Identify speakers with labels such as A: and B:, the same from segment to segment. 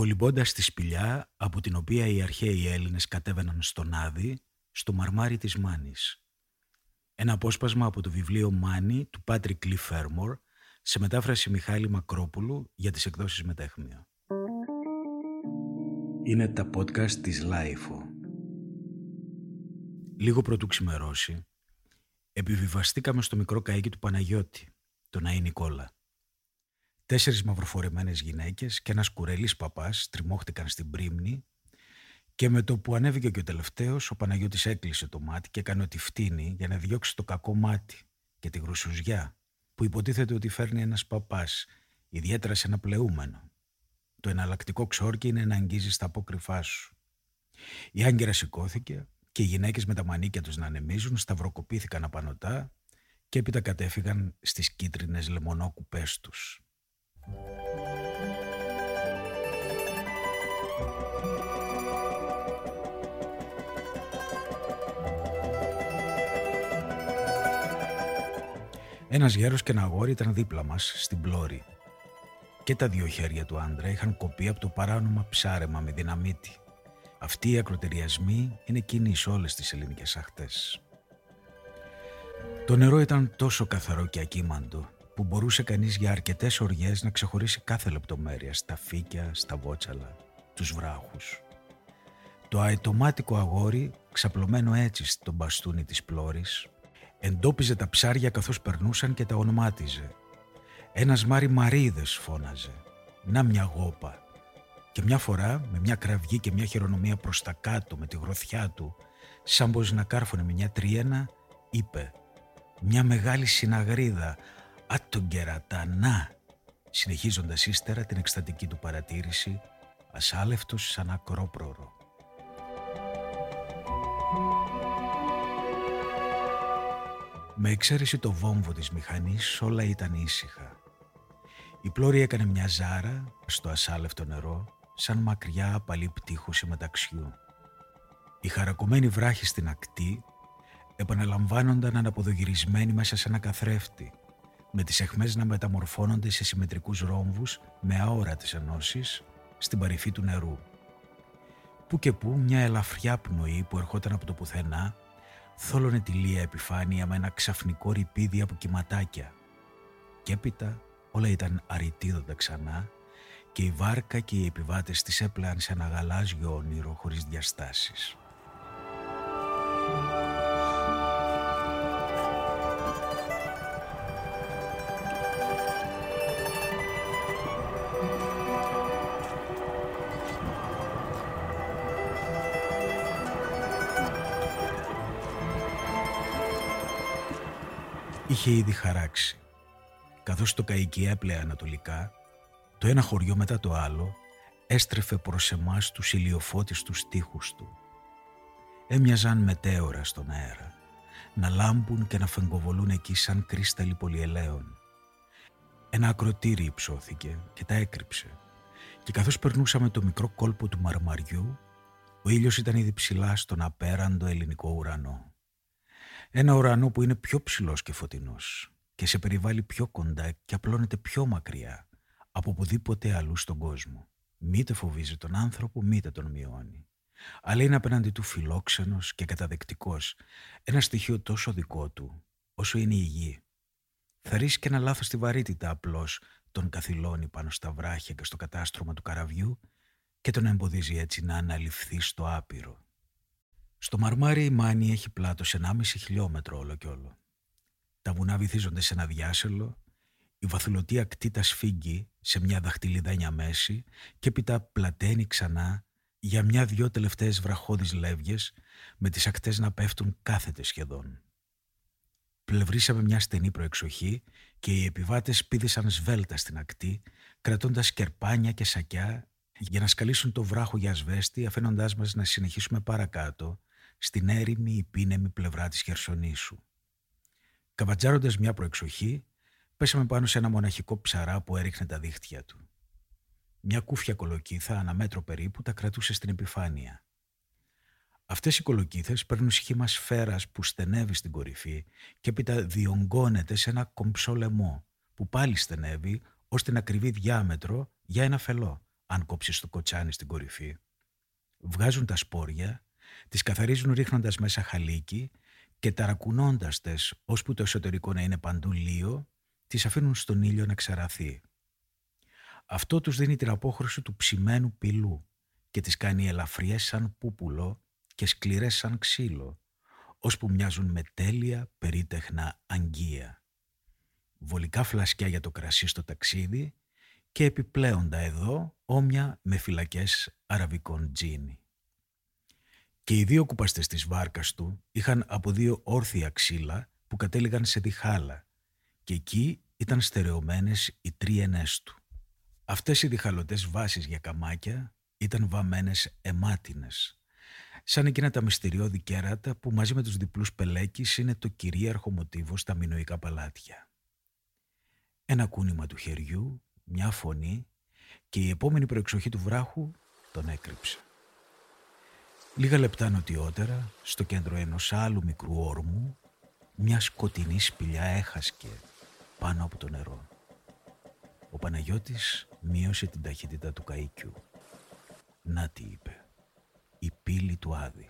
A: κολυμπώντας τη σπηλιά από την οποία οι αρχαίοι Έλληνες κατέβαιναν στον Άδη, στο Μαρμάρι της Μάνης. Ένα απόσπασμα από το βιβλίο «Μάνη» του Πάτρικ Λι Φέρμορ, σε μετάφραση Μιχάλη Μακρόπουλου για τις εκδόσεις Μεταίχμιο. Είναι τα podcast της LiFO. Λίγο προτού ξημερώσει, επιβιβαστήκαμε στο μικρό καΐκι του Παναγιώτη, τον Αή Νικόλα. Τέσσερις μαυροφορεμένες γυναίκες και ένας κουρελής παπάς τριμώχτηκαν στην πρίμνη και με το που ανέβηκε και ο τελευταίος, ο Παναγιώτης έκλεισε το μάτι και έκανε ότι φτύνει για να διώξει το κακό μάτι και τη γρουσουζιά που υποτίθεται ότι φέρνει ένας παπάς, ιδιαίτερα σε ένα πλεούμενο. Το εναλλακτικό ξόρκι είναι να αγγίζεις στα απόκρυφά σου. Η άγκυρα σηκώθηκε και οι γυναίκες με τα μανίκια τους να ανεμίζουν σταυροκοπήθηκαν απανωτά και έπειτα κατέφυγαν στις κίτρινες λεμονόκουπές τους. Ένας γέρος και ένα αγόρι ήταν δίπλα μας στην πλώρη. Και τα δύο χέρια του άντρα είχαν κοπεί από το παράνομα ψάρεμα με δυναμίτη. Αυτοί οι ακροτεριασμοί είναι κοινοί σε όλες τις ελληνικές αχτές. Το νερό ήταν τόσο καθαρό και ακίμαντο που μπορούσε κανείς για αρκετές οργές να ξεχωρίσει κάθε λεπτομέρεια στα φύκια, στα βότσαλα, τους βράχους. Το αετομάτικο αγόρι, ξαπλωμένο έτσι στον μπαστούνι της πλώρης, εντόπιζε τα ψάρια καθώς περνούσαν και τα ονομάτιζε. Ένας Μάρι Μαρίδες φώναζε. Να μια γόπα. Και μια φορά, με μια κραυγή και μια χειρονομία προς τα κάτω με τη γροθιά του, σαν πως να κάρφωνε με μια τριένα, είπε «Μια μεγάλη συναγρίδα, Α τον κερατανά, συνεχίζοντας ύστερα την εκστατική του παρατήρηση, ασάλευτος σαν ακρόπρορο. Με εξαίρεση το βόμβο της μηχανής όλα ήταν ήσυχα. Η πλώρη έκανε μια ζάρα στο ασάλευτο νερό σαν μακριά απαλή πτύχωση μεταξιού. Οι χαρακωμένοι βράχοι στην ακτή επαναλαμβάνονταν αναποδογυρισμένοι μέσα σε ένα καθρέφτη με τις εχμές να μεταμορφώνονται σε συμμετρικούς ρόμβους με αόρατες ενώσεις στην παρυφή του νερού. Που και που μια ελαφριά πνοή που ερχόταν από το πουθενά θόλωνε τη λία επιφάνεια με ένα ξαφνικό ρηπίδι από κυματάκια. Κι έπειτα όλα ήταν αριτίδοντα ξανά και η βάρκα και οι επιβάτες της έπλαν σε ένα γαλάζιο όνειρο χωρίς διαστάσεις. Είχε ήδη χαράξει. Καθώς το καϊκή έπλεε ανατολικά, το ένα χωριό μετά το άλλο έστρεφε προς εμάς τους ηλιοφώτιστους τείχους του. Έμοιαζαν μετέωρα στον αέρα, να λάμπουν και να φεγκοβολούν εκεί σαν κρίσταλοι πολυελαίων. Ένα ακροτήρι υψώθηκε και τα έκρυψε και καθώς περνούσαμε το μικρό κόλπο του μαρμαριού, ο ήλιος ήταν ήδη ψηλά στον απέραντο ελληνικό ουρανό. Ένα ουρανό που είναι πιο ψηλός και φωτεινός και σε περιβάλλει πιο κοντά και απλώνεται πιο μακριά από οπουδήποτε αλλού στον κόσμο. Μήτε φοβίζει τον άνθρωπο, μήτε τον μειώνει. Αλλά είναι απέναντι του φιλόξενος και καταδεκτικός, ένα στοιχείο τόσο δικό του, όσο είναι η γη. Θα ρίξει και ένα λάθος στη βαρύτητα απλώς τον καθυλώνει πάνω στα βράχια και στο κατάστρωμα του καραβιού και τον εμποδίζει έτσι να αναλυφθεί στο άπειρο. Στο μαρμάρι η Μάνη έχει πλάτος 1,5 χιλιόμετρο όλο και όλο. Τα βουνά βυθίζονται σε ένα διάσελο, η βαθουλωτή ακτή τα σφίγγει σε μια δαχτυλιδένια μέση και έπειτα πλαταίνει ξανά για μια-δυο τελευταίες βραχώδεις λεύγες με τις ακτές να πέφτουν κάθετες σχεδόν. Πλευρίσαμε μια στενή προεξοχή και οι επιβάτες πήδησαν σβέλτα στην ακτή κρατώντας κερπάνια και σακιά για να σκαλίσουν το βράχο για ασβέστη αφήνοντάς μας να συνεχίσουμε παρακάτω στην έρημη υπήνεμη πλευρά της Χερσονήσου. Καβατζάροντας μια προεξοχή, πέσαμε πάνω σε ένα μοναχικό ψαρά που έριχνε τα δίχτυα του. Μια κούφια κολοκύθα, ένα μέτρο περίπου, τα κρατούσε στην επιφάνεια. Αυτές οι κολοκύθες παίρνουν σχήμα σφαίρας που στενεύει στην κορυφή και έπειτα διονγκώνεται σε ένα κομψό λαιμό που πάλι στενεύει ώστε να κρυβεί διάμετρο για ένα φελό, αν κόψεις το κοτσάνι στην κορυφή. Βγάζουν τα σπόρια, τις καθαρίζουν ρίχνοντας μέσα χαλίκι και ταρακουνώντας τες ώσπου το εσωτερικό να είναι παντού λίο, τις αφήνουν στον ήλιο να ξαραθεί. Αυτό τους δίνει την απόχρωση του ψημένου πυλού και τις κάνει ελαφριές σαν πούπουλο και σκληρές σαν ξύλο, ώσπου μοιάζουν με τέλεια περίτεχνα αγγεία. Βολικά φλασκιά για το κρασί στο ταξίδι και επιπλέοντα εδώ όμοια με φυλακές αραβικών τζίνι. Και οι δύο κουπαστές της βάρκας του είχαν από δύο όρθια ξύλα που κατέληγαν σε διχάλα και εκεί ήταν στερεωμένες οι τρίενές του. Αυτές οι διχαλωτές βάσεις για καμάκια ήταν βαμμένες εμάτινες, σαν εκείνα τα μυστηριώδη κέρατα που μαζί με τους διπλούς πελέκεις είναι το κυρίαρχο μοτίβο στα μινοϊκά παλάτια. Ένα κούνημα του χεριού, μια φωνή και η επόμενη προεξοχή του βράχου τον έκρυψε. Λίγα λεπτά νοτιότερα, στο κέντρο ενός άλλου μικρού όρμου, μια σκοτεινή σπηλιά έχασκε πάνω από το νερό. Ο Παναγιώτης μείωσε την ταχύτητα του καΐκιου. «Να τι» είπε. «Η πύλη του Άδη».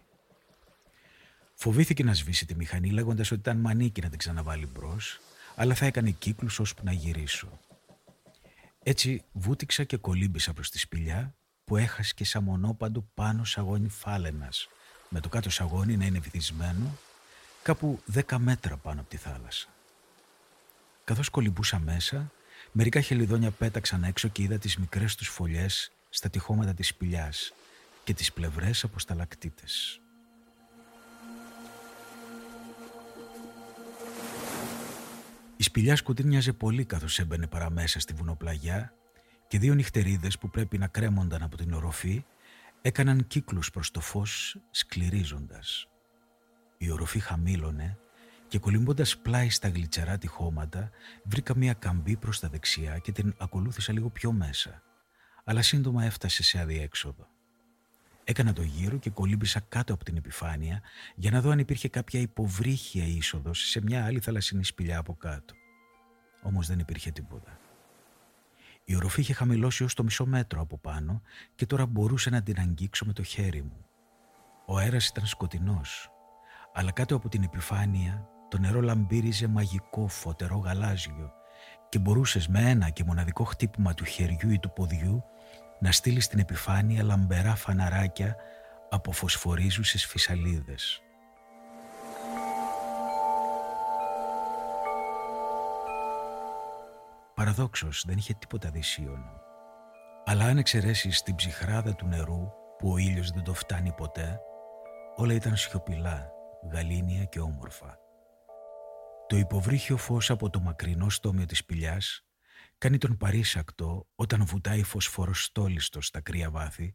A: Φοβήθηκε να σβήσει τη μηχανή λέγοντας ότι ήταν μανίκη να την ξαναβάλει μπρος, αλλά θα έκανε κύκλους ώσπου να γυρίσω. Έτσι βούτυξα και κολύμπησα προς τη σπηλιά που έχασε σαν μονόπαντο πάνω σαγόνι φάλαινας, με το κάτω σαγόνι να είναι βυθισμένο κάπου δέκα μέτρα πάνω από τη θάλασσα. Καθώς κολυμπούσα μέσα, μερικά χελιδόνια πέταξαν έξω και είδα τις μικρές τους φωλιές στα τυχώματα της σπηλιάς και τις πλευρές από σταλακτήτες. Η σπηλιά σκοτεινιάζε πολύ καθώς έμπαινε παραμέσα στη βουνοπλαγιά και δύο νυχτερίδες που πρέπει να κρέμονταν από την οροφή έκαναν κύκλους προς το φως σκληρίζοντας. Η οροφή χαμήλωνε και κολυμπώντας πλάι στα γλιτσαρά τυχώματα βρήκα μια καμπή προς τα δεξιά και την ακολούθησα λίγο πιο μέσα αλλά σύντομα έφτασε σε αδιέξοδο. Έκανα το γύρο και κολύμπησα κάτω από την επιφάνεια για να δω αν υπήρχε κάποια υποβρύχια είσοδος σε μια άλλη θαλασσινή σπηλιά από κάτω. Όμως δεν υπήρχε τίποτα. Η οροφή είχε χαμηλώσει ως το μισό μέτρο από πάνω και τώρα μπορούσε να την αγγίξω με το χέρι μου. Ο αέρας ήταν σκοτεινός, αλλά κάτω από την επιφάνεια το νερό λαμπύριζε μαγικό φωτερό γαλάζιο και μπορούσες με ένα και μοναδικό χτύπημα του χεριού ή του ποδιού να στείλεις στην επιφάνεια λαμπερά φαναράκια από φωσφορίζουσες φυσαλίδες. Παραδόξως δεν είχε τίποτα δυσίωνο. Αλλά αν εξαιρέσεις την ψυχράδα του νερού που ο ήλιος δεν το φτάνει ποτέ, όλα ήταν σιωπηλά, γαλήνια και όμορφα. Το υποβρύχιο φως από το μακρινό στόμιο της σπηλιάς κάνει τον παρήσακτο όταν βουτάει φωσφοροστόλιστο στα κρύα βάθη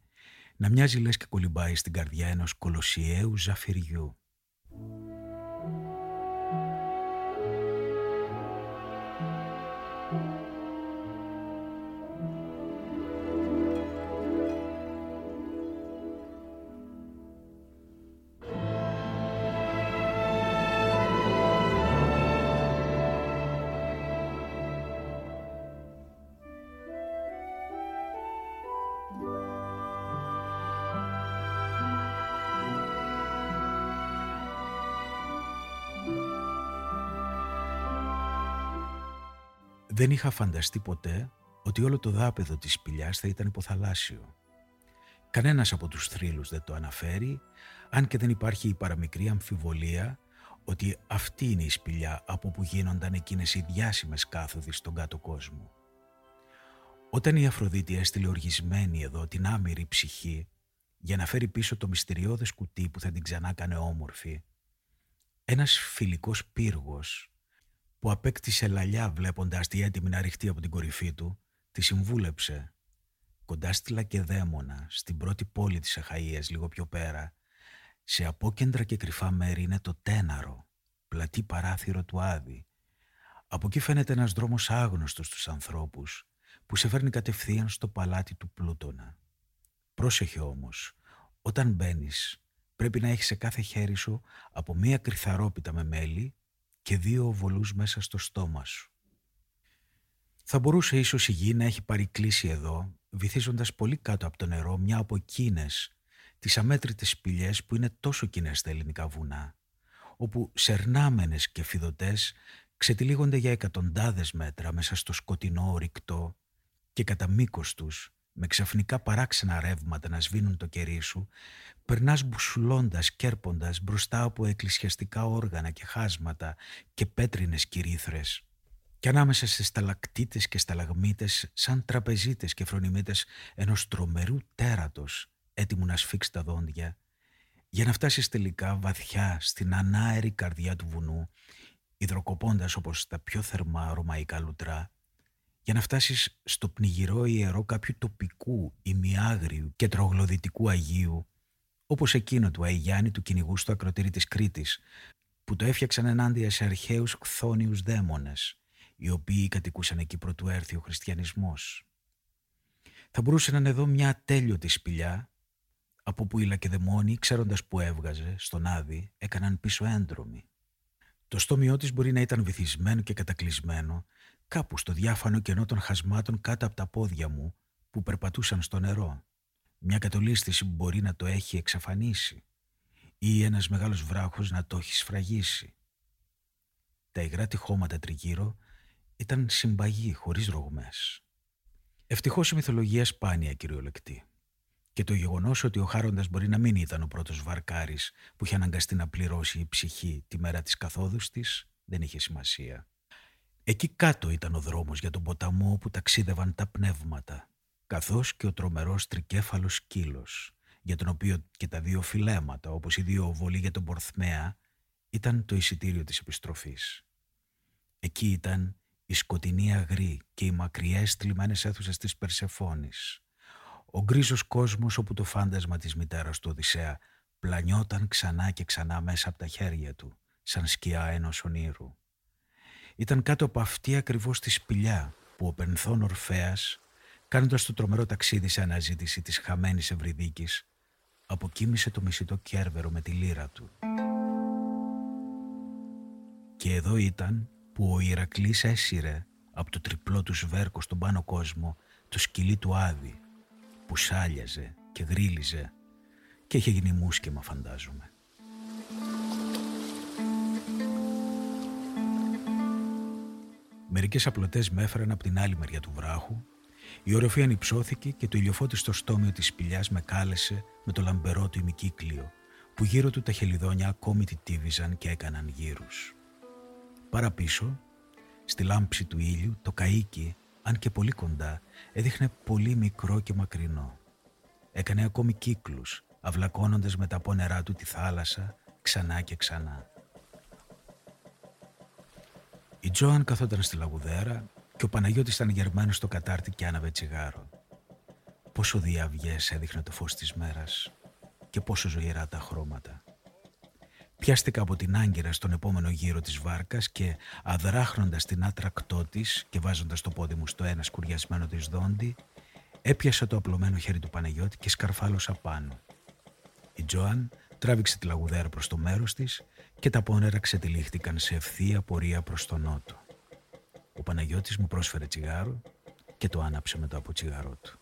A: να μοιάζει λες και κολυμπάει στην καρδιά ενός κολοσιαίου ζαφυριού. Δεν είχα φανταστεί ποτέ ότι όλο το δάπεδο της σπηλιάς θα ήταν υποθαλάσσιο. Κανένας από τους θρύλους δεν το αναφέρει, αν και δεν υπάρχει η παραμικρή αμφιβολία ότι αυτή είναι η σπηλιά από που γίνονταν εκείνες οι διάσημες κάθοδοι στον κάτω κόσμο. Όταν η Αφροδίτη έστειλε οργισμένη εδώ την άμυρη ψυχή για να φέρει πίσω το μυστηριώδες κουτί που θα την ξανά κάνε όμορφη, ένας φιλικός πύργος που απέκτησε λαλιά βλέποντας τη έτοιμη να ρηχτεί από την κορυφή του, τη συμβούλεψε. Κοντά στη Λακεδαίμονα, στην πρώτη πόλη της Αχαΐας λίγο πιο πέρα, σε απόκεντρα και κρυφά μέρη είναι το Τέναρο, πλατή παράθυρο του Άδη. Από εκεί φαίνεται ένας δρόμος άγνωστος στους ανθρώπους, που σε φέρνει κατευθείαν στο παλάτι του Πλούτονα. Πρόσεχε όμως, όταν μπαίνεις, πρέπει να έχεις σε κάθε χέρι σου από μία κρυθαρόπιτα με μέλι και δύο οβολούς μέσα στο στόμα σου. Θα μπορούσε ίσως η γη να έχει παρικλήσει εδώ, βυθίζοντας πολύ κάτω από το νερό μια από εκείνες τις αμέτρητες σπηλιές που είναι τόσο κοινές στα ελληνικά βουνά, όπου σερνάμενες και φιδωτές ξετυλίγονται για εκατοντάδες μέτρα μέσα στο σκοτεινό ορυκτό και κατά μήκος τους, με ξαφνικά παράξενα ρεύματα να σβήνουν το κερί σου, περνάς μπουσουλώντας, κέρποντας μπροστά από εκκλησιαστικά όργανα και χάσματα και πέτρινες κυρίθρες. Και ανάμεσα σε σταλακτήτες και σταλαγμίτες, σαν τραπεζίτες και φρονιμίτες ενός τρομερού τέρατος, έτοιμου να σφίξει τα δόντια, για να φτάσεις τελικά βαθιά στην ανάερη καρδιά του βουνού, υδροκοπώντας όπως τα πιο θερμά ρωμαϊκά λουτρά, για να φτάσεις στο πνιγυρό ιερό κάποιου τοπικού, ημιάγριου και τρογλωδητικού Αγίου, όπως εκείνο του Αϊγιάννη του κυνηγού στο ακροτήρι της Κρήτης, που το έφτιαξαν ενάντια σε αρχαίους κθόνιους δαίμονες, οι οποίοι κατοικούσαν εκεί πρωτού έρθει ο χριστιανισμός. Θα μπορούσε να είναι εδώ μια ατέλειωτη σπηλιά, από που οι λακεδαιμόνοι, ξέροντας που έβγαζε, στον Άδη, έκαναν πίσω έντρομοι. Το στόμιό της μπορεί να ήταν βυθισμένο και κατακλυσμένο κάπου στο διάφανο κενό των χασμάτων κάτω από τα πόδια μου που περπατούσαν στο νερό. Μια κατολίσθηση που μπορεί να το έχει εξαφανίσει ή ένας μεγάλος βράχος να το έχει σφραγίσει. Τα υγρά τυχώματα τριγύρω ήταν συμπαγή χωρίς ρογμές. Ευτυχώς η μυθολογία σπάνια κυριολεκτή. Και το γεγονός ότι ο Χάροντας μπορεί να μην ήταν ο πρώτος βαρκάρης που είχε αναγκαστεί να πληρώσει η ψυχή τη μέρα της καθόδου της, δεν είχε σημασία. Εκεί κάτω ήταν ο δρόμος για τον ποταμό όπου ταξίδευαν τα πνεύματα, καθώς και ο τρομερός τρικέφαλος σκύλος, για τον οποίο και τα δύο φιλέματα, όπως οι δύο οβολοί για τον Πορθμέα, ήταν το εισιτήριο της επιστροφής. Εκεί ήταν η σκοτεινή αγρή και οι μακριές θλιμμένες αίθουσες της Περσεφόνης. Ο γκρίζος κόσμος όπου το φάντασμα της μητέρας του Οδυσσέα πλανιόταν ξανά και ξανά μέσα από τα χέρια του, σαν σκιά ενός ονείρου. Ήταν κάτω από αυτή ακριβώς τη σπηλιά που ο Πενθόν Ορφέας, κάνοντας το τρομερό ταξίδι σε αναζήτηση της χαμένης Ευρυδίκης, αποκοίμησε το μισητό κέρβερο με τη λύρα του. Και εδώ ήταν που ο Ηρακλής έσυρε από το τριπλό του σβέρκο στον πάνω κόσμο το σκυλί του Άδη που σάλιαζε και γρίλιζε και είχε γίνει μουσκεμα φαντάζομαι. Μερικές απλωτές με έφεραν από την άλλη μεριά του βράχου. Η οροφή ανυψώθηκε και το ηλιοφώτη στο στόμιο της σπηλιάς με κάλεσε με το λαμπερό του ημικύκλιο, που γύρω του τα χελιδόνια ακόμη τιτίβιζαν και έκαναν γύρους. Παραπίσω, στη λάμψη του ήλιου, το καΐκι, αν και πολύ κοντά, έδειχνε πολύ μικρό και μακρινό. Έκανε ακόμη κύκλους, αυλακώνοντας με τα πόνερά του τη θάλασσα ξανά και ξανά. Η Τζόαν καθόταν στη λαγουδέρα και ο Παναγιώτης ήταν γερμένος στο κατάρτι και άναβε τσιγάρο. Πόσο διαυγές έδειχνε το φως της μέρας και πόσο ζωηρά τα χρώματα. Πιάστηκα από την άγκυρα στον επόμενο γύρο της βάρκας και αδράχνοντας την άτρακτό της και βάζοντας το πόδι μου στο ένα σκουριασμένο της δόντι, έπιασα το απλωμένο χέρι του Παναγιώτη και σκαρφάλωσα πάνω. Η Τζόαν τράβηξε τη λαγουδέρα προς το μέρος της και τα πόνερα ξετυλίχτηκαν σε ευθεία πορεία προς τον νότο. Ο Παναγιώτης μου πρόσφερε τσιγάρο και το άναψε μετά από τσιγάρο του.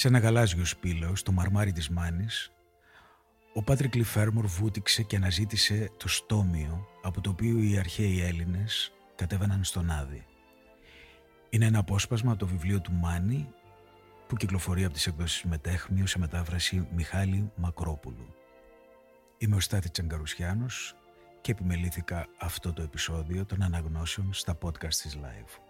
A: Σε ένα γαλάζιο σπήλαιο, στο μαρμάρι της Μάνης, ο Πάτρικ Λιφέρμορ βούτυξε και αναζήτησε το στόμιο από το οποίο οι αρχαίοι Έλληνες κατέβαιναν στον Άδη. Είναι ένα απόσπασμα από το βιβλίο του Μάνη που κυκλοφορεί από τις εκδόσεις Μετέχμιο σε μετάφραση Μιχάλη Μακρόπουλου. Είμαι ο Στάθης Τσαγκαρουσιάνος και επιμελήθηκα αυτό το επεισόδιο των αναγνώσεων στα podcast της Live.